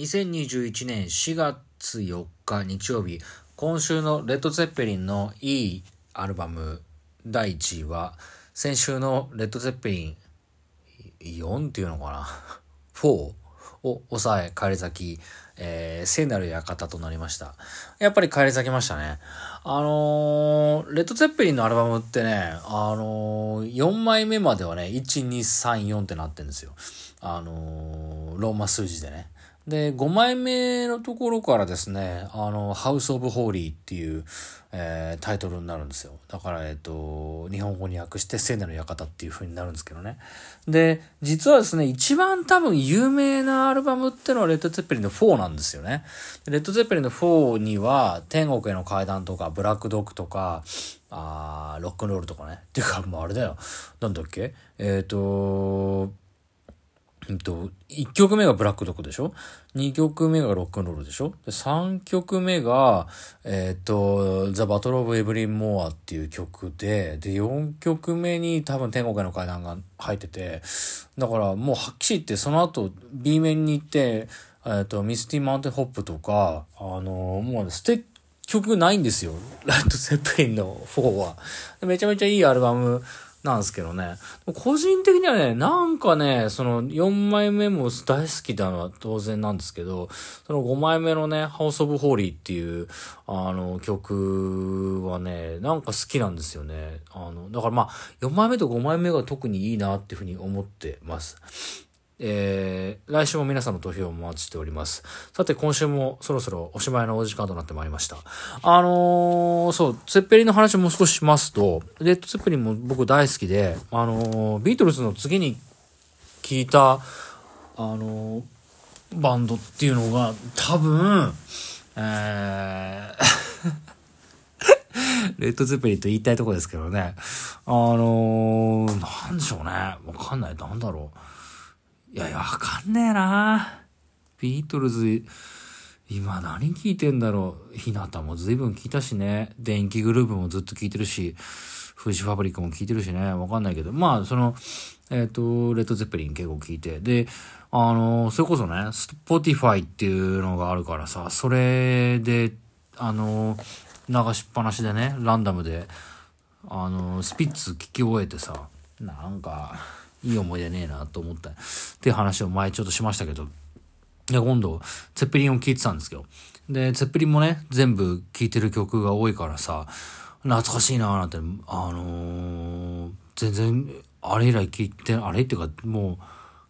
2021年4月4日日曜日、今週のレッド・ゼッペリンのいいアルバム第1位は、先週のレッド・ゼッペリン4っていうのかな ?4 を抑え、帰り咲き、えー、聖なる館となりました。やっぱり帰り咲きましたね。あのー、レッド・ゼッペリンのアルバムってね、あのー、4枚目まではね、1、2、3、4ってなってんですよ。あのー、ローマ数字でね。で、5枚目のところからですね、あの、ハウス・オブ・ホーリーっていう、えー、タイトルになるんですよ。だから、えっと、日本語に訳して聖なる館っていう風になるんですけどね。で、実はですね、一番多分有名なアルバムってのはレッド・ゼッペリンの4なんですよね。レッド・ゼッペリンの4には、天国への階段とか、ブラック・ドッグとか、あロックンロールとかね。っていうか、もうあれだよ。なんだっけ？えっ、ー、と、うんと、1曲目がブラックドッグでしょ？?2 曲目がロックンロールでしょ？で ?3 曲目が、えっ、ー、と、ザ・バトル・オブ・エブリン・モアっていう曲で、で、4曲目に多分天国への階段が入ってて、だからもうはっきり言ってその後 B 面に行って、えっ、ー、と、ミスティ・マウンテン・ホップとか、あのもう捨て曲ないんですよ。ライト・セッペリンの4は。めちゃめちゃいいアルバムなんですけどね。個人的にはね、なんかね、その4枚目も大好きなのは当然なんですけど、その5枚目のね、ハウス・オブ・ホーリーっていう、あの、曲はね、なんか好きなんですよね。あの、だからまあ、4枚目と5枚目が特にいいなっていうふうに思ってます。えー、来週も皆さんの投票をお待ちしております。さて、今週もそろそろおしまいのお時間となってまいりました。あのー、そう、ツェッペリンの話も少ししますと、レッドツェッペリンも僕大好きで、あのー、ビートルズの次に聞いた、あの、バンドっていうのが、多分、えー レッドツェッペリンと言いたいとこですけどね。あのー、なんでしょうね。わかんない。なんだろう。いやいや、わかんねえなビートルズ、今何聞いてんだろう。ひなたも随分聞いたしね。電気グルーヴもずっと聞いてるし、フジファブリックも聞いてるしね。わかんないけど。まあ、その、えっ、ー、と、レッド・ゼッペリン結構聞いて。で、あの、それこそね、 Spotify っていうのがあるからさ、それで、あの、流しっぱなしでね、ランダムで、あの、スピッツ聞き終えてさ、なんか、いい思い出ねえなと思った。っていう話を前ちょっとしましたけど。で、今度、ツェッペリンを聴いてたんですけど。で、ツェッペリンもね、全部聴いてる曲が多いからさ、懐かしいなーなんて、あのー、全然、あれ以来聴いて、あれっていうか、も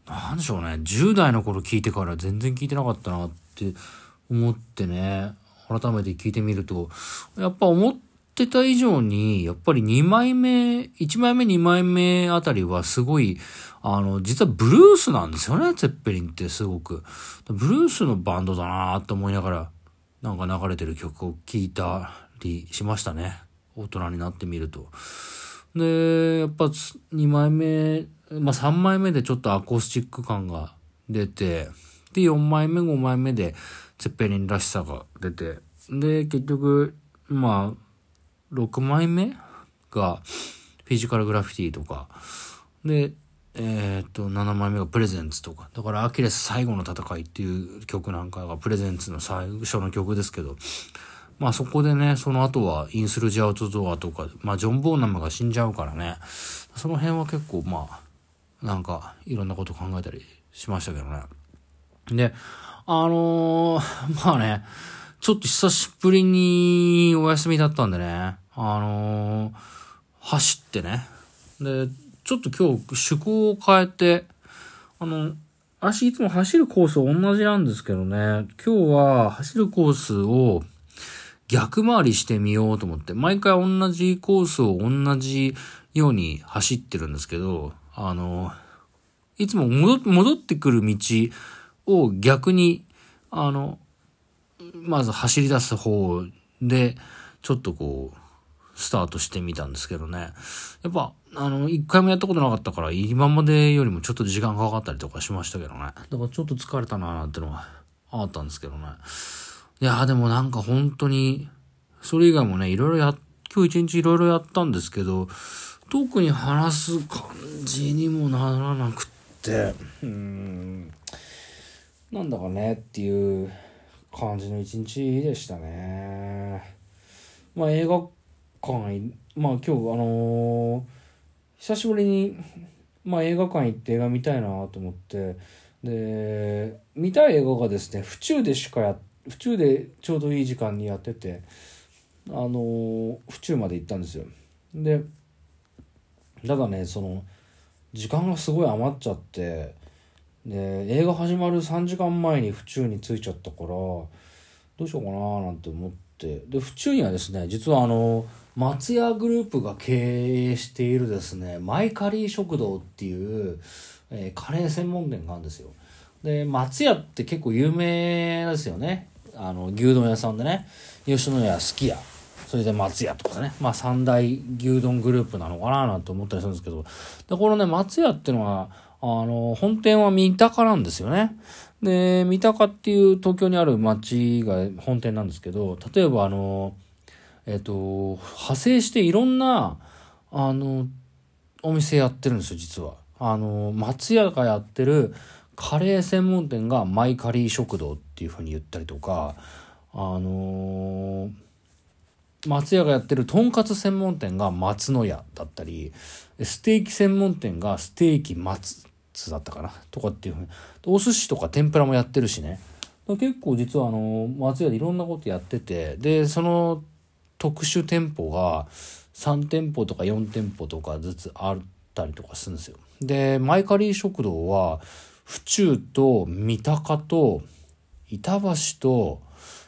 う、なんでしょうね、10代の頃聴いてから全然聴いてなかったなって思ってね、改めて聴いてみると、やっぱ思っってた以上に、やっぱり2枚目、1枚目2枚目あたりはすごい、あの、実はブルースなんですよね、ツェッペリンってすごく。ブルースのバンドだなって思いながら、なんか流れてる曲を聴いたりしましたね。大人になってみると。で、やっぱ2枚目、まあ3枚目でちょっとアコースチック感が出て、で、4枚目、5枚目でツェッペリンらしさが出て、で、結局、まあ、6枚目がフィジカルグラフィティとか、で、えー、っと、7枚目がプレゼンツとか。だからアキレス最後の戦いっていう曲なんかがプレゼンツの最初の曲ですけど、まあそこでね、その後はインスルジアウトドアとか、まあジョン・ボーナムが死んじゃうからね、その辺は結構まあ、なんかいろんなこと考えたりしましたけどね。で、あのー、まあね、ちょっと久しぶりにお休みだったんでね、あのー、走ってね。で、ちょっと今日趣向を変えて、あの、足いつも走るコース同じなんですけどね、今日は走るコースを逆回りしてみようと思って、毎回同じコースを同じように走ってるんですけど、あの、いつも戻ってくる道を逆に、あの、まず走り出す方で、ちょっとこう、スタートしてみたんですけどね。やっぱ、あの、一回もやったことなかったから、今までよりもちょっと時間かかったりとかしましたけどね。だからちょっと疲れたなーってのはあったんですけどね。いやでもなんか本当に、それ以外もね、いろいろや、今日一日いろいろやったんですけど、特に話す感じにもならなくって、うん。なんだかねっていう感じの一日でしたね。まあ映画館、まあ今日あのー、久しぶりに、まあ映画館行って映画見たいなと思って、で、見たい映画がですね、府中でしかや、府中でちょうどいい時間にやってて、あのー、府中まで行ったんですよ。で、ただね、その、時間がすごい余っちゃって、で映画始まる3時間前に府中に着いちゃったからどうしようかななんて思ってで府中にはですね実はあの松屋グループが経営しているですねマイカリー食堂っていう、えー、カレー専門店があるんですよ。で松屋って結構有名ですよね。あの牛丼屋さんでね吉野家すき家。それで松屋とかね。まあ三大牛丼グループなのかななんて思ったりするんですけど。でこのね松屋っていうのはあの、本店は三鷹なんですよね。で、三鷹っていう東京にある町が本店なんですけど、例えばあの、えっ、と、派生していろんな、あの、お店やってるんですよ、実は。あの、松屋がやってるカレー専門店がマイカリー食堂っていうふうに言ったりとか、あの松屋がやってるとんかつ専門店が松の屋だったり、ステーキ専門店がステーキ松だったかなとかっていうふうにお寿司とか天ぷらもやってるしね結構実はあの松屋でいろんなことやっててでその特殊店舗が3店舗とか4店舗とかずつあったりとかするんですよ。でマイカリー食堂は府中と三鷹と板橋と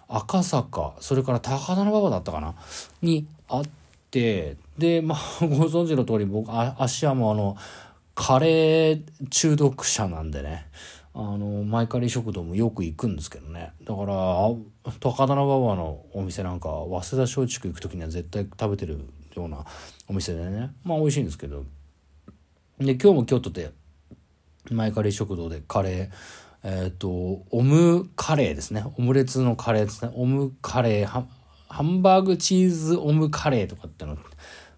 赤坂それから高田馬場だったかな？にあってでまあ ご存知の通り僕芦屋もあのカレー中毒者なんでね、あの、マイカリー食堂もよく行くんですけどね。だから、高田馬場のお店なんか、早稲田松竹行く時には絶対食べてるようなお店でね、まあ美味しいんですけど。で、今日も京都で、マイカリー食堂でカレー、えっ、ー、と、オムカレーですね。オムレツのカレーですね。オムカレー、ハンバーグチーズオムカレーとかっての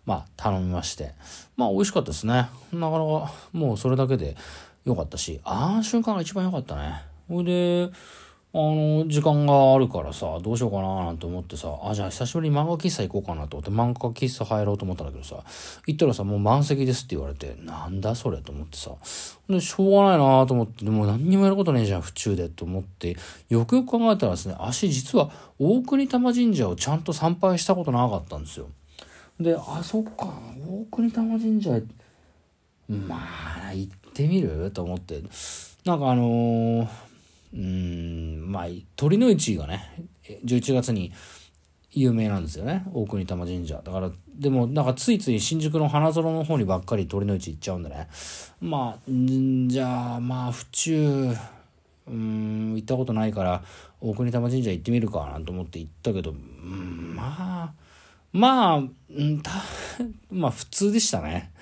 まあ、頼みまして。まあ、美味しかったですね。なかなか、もうそれだけで良かったし、あの瞬間が一番良かったね。ほいで、あの、時間があるからさ、どうしようかななんて思ってさ、あ、じゃあ久しぶりに漫画喫茶行こうかなと思って、漫画喫茶入ろうと思ったんだけどさ、行ったらさ、もう満席ですって言われて、なんだそれと思ってさ、で、しょうがないなと思って、でも何にもやることねえじゃん、府中でと思って、よくよく考えたらですね、足実は大国玉神社をちゃんと参拝したことなかったんですよ。であそっか大国玉神社まあ行ってみる？と思って。なんかあのー、うんまあ鳥の市がね11月に有名なんですよね。大国玉神社。だからでもなんかついつい新宿の花園の方にばっかり鳥の市行っちゃうんでね。まあじゃあまあ府中うん行ったことないから大国玉神社行ってみるかなんと思って行ったけどうんまあまあ、んた、まあ普通でしたね。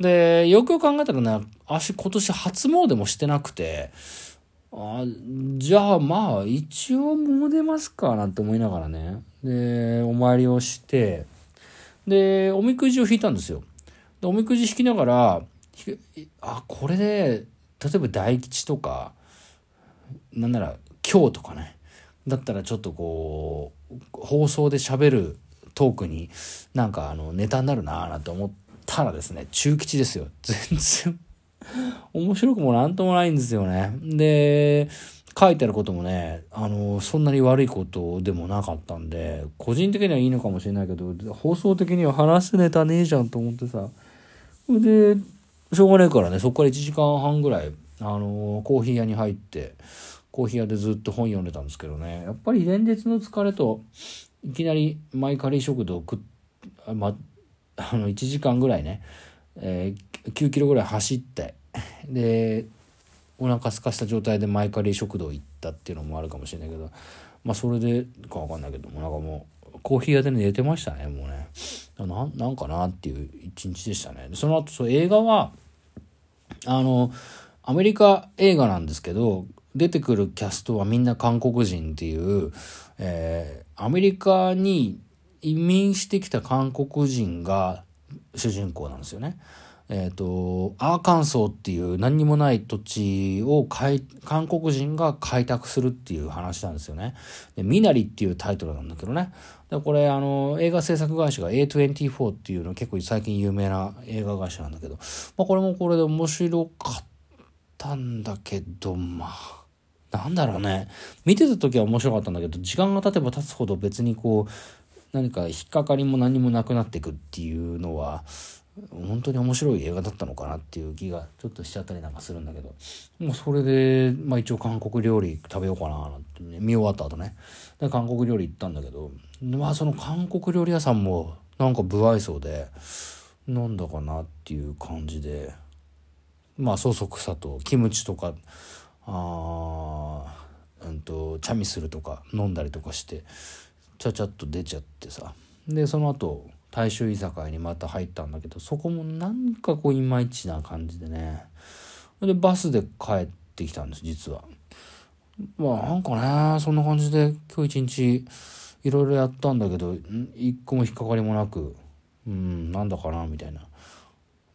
で、よくよく考えたらね、足今年初詣もしてなくて、あじゃあまあ一応もう出ますかなんて思いながらね。で、お参りをして、で、おみくじを引いたんですよ。で、おみくじ引きながら、あ、これで、例えば大吉とか、なんなら今日とかね、だったらちょっとこう、放送で喋るトークになんかあのネタになるなぁなんて思ったらですね、中吉ですよ。全然面白くもなんともないんですよね。で、書いてあることもね、あの、そんなに悪いことでもなかったんで、個人的にはいいのかもしれないけど、放送的には話すネタねえじゃんと思ってさ。で、しょうがねえからね、そこから1時間半ぐらい、あの、コーヒー屋に入って、コーヒー屋でずっと本読んでたんですけどね、やっぱり連日の疲れと、いきなりマイカリー食堂食っ、ま、あの1時間ぐらいね、えー、9キロぐらい走ってでお腹すかした状態でマイカリー食堂行ったっていうのもあるかもしれないけどまあそれでか分かんないけどもなんかもうコーヒー屋で寝てましたねもうね。ななんかなっていう一日でしたね。その後そう映画はあのアメリカ映画なんですけど出てくるキャストはみんな韓国人っていう、えー、アメリカに移民してきた韓国人が主人公なんですよね。えっ、と、アーカンソーっていう何にもない土地を韓国人が開拓するっていう話なんですよね。で、ミナリっていうタイトルなんだけどね。で、これ、あの、映画制作会社が A24 っていうの結構最近有名な映画会社なんだけど、まあこれもこれで面白かったんだけど、まあ、なんだろうね。見てた時は面白かったんだけど、時間が経てば経つほど別にこう、何か引っかかりも何もなくなってくっていうのは、本当に面白い映画だったのかなっていう気がちょっとしちゃったりなんかするんだけど、もうそれで、まあ一応韓国料理食べようかななんて、ね、見終わった後ね。で、韓国料理行ったんだけど、まあその韓国料理屋さんもなんか不愛想で、なんだかなっていう感じで、まあそそくさとキムチとか、あうんと、チャミスルとか飲んだりとかして、ちゃちゃっと出ちゃってさ。で、その後、大衆居酒屋にまた入ったんだけど、そこもなんかこういまいちな感じでね。で、バスで帰ってきたんです、実は。まあなんかね、そんな感じで今日一日いろいろやったんだけど、一個も引っかかりもなく、うん、なんだかな、みたいな。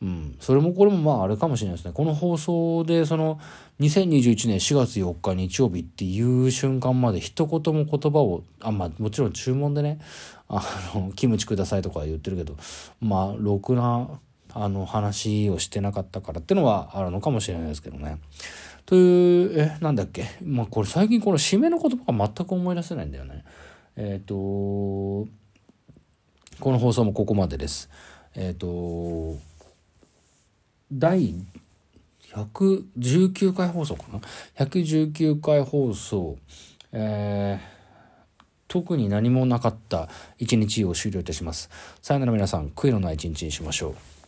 うん。それもこれもまああれかもしれないですね。この放送でその2021年4月4日日曜日っていう瞬間まで一言も言葉を、あ、まあもちろん注文でね、あの、キムチくださいとか言ってるけど、まあ、ろくな、あの、話をしてなかったからってのはあるのかもしれないですけどね。という、え、なんだっけ？まあこれ最近この締めの言葉が全く思い出せないんだよね。えっ、ー、と、この放送もここまでです。えっ、ー、と、第119回放送かな ?119 回放送、えー、特に何もなかった一日を終了いたします。さよなら皆さん、悔いのない一日にしましょう。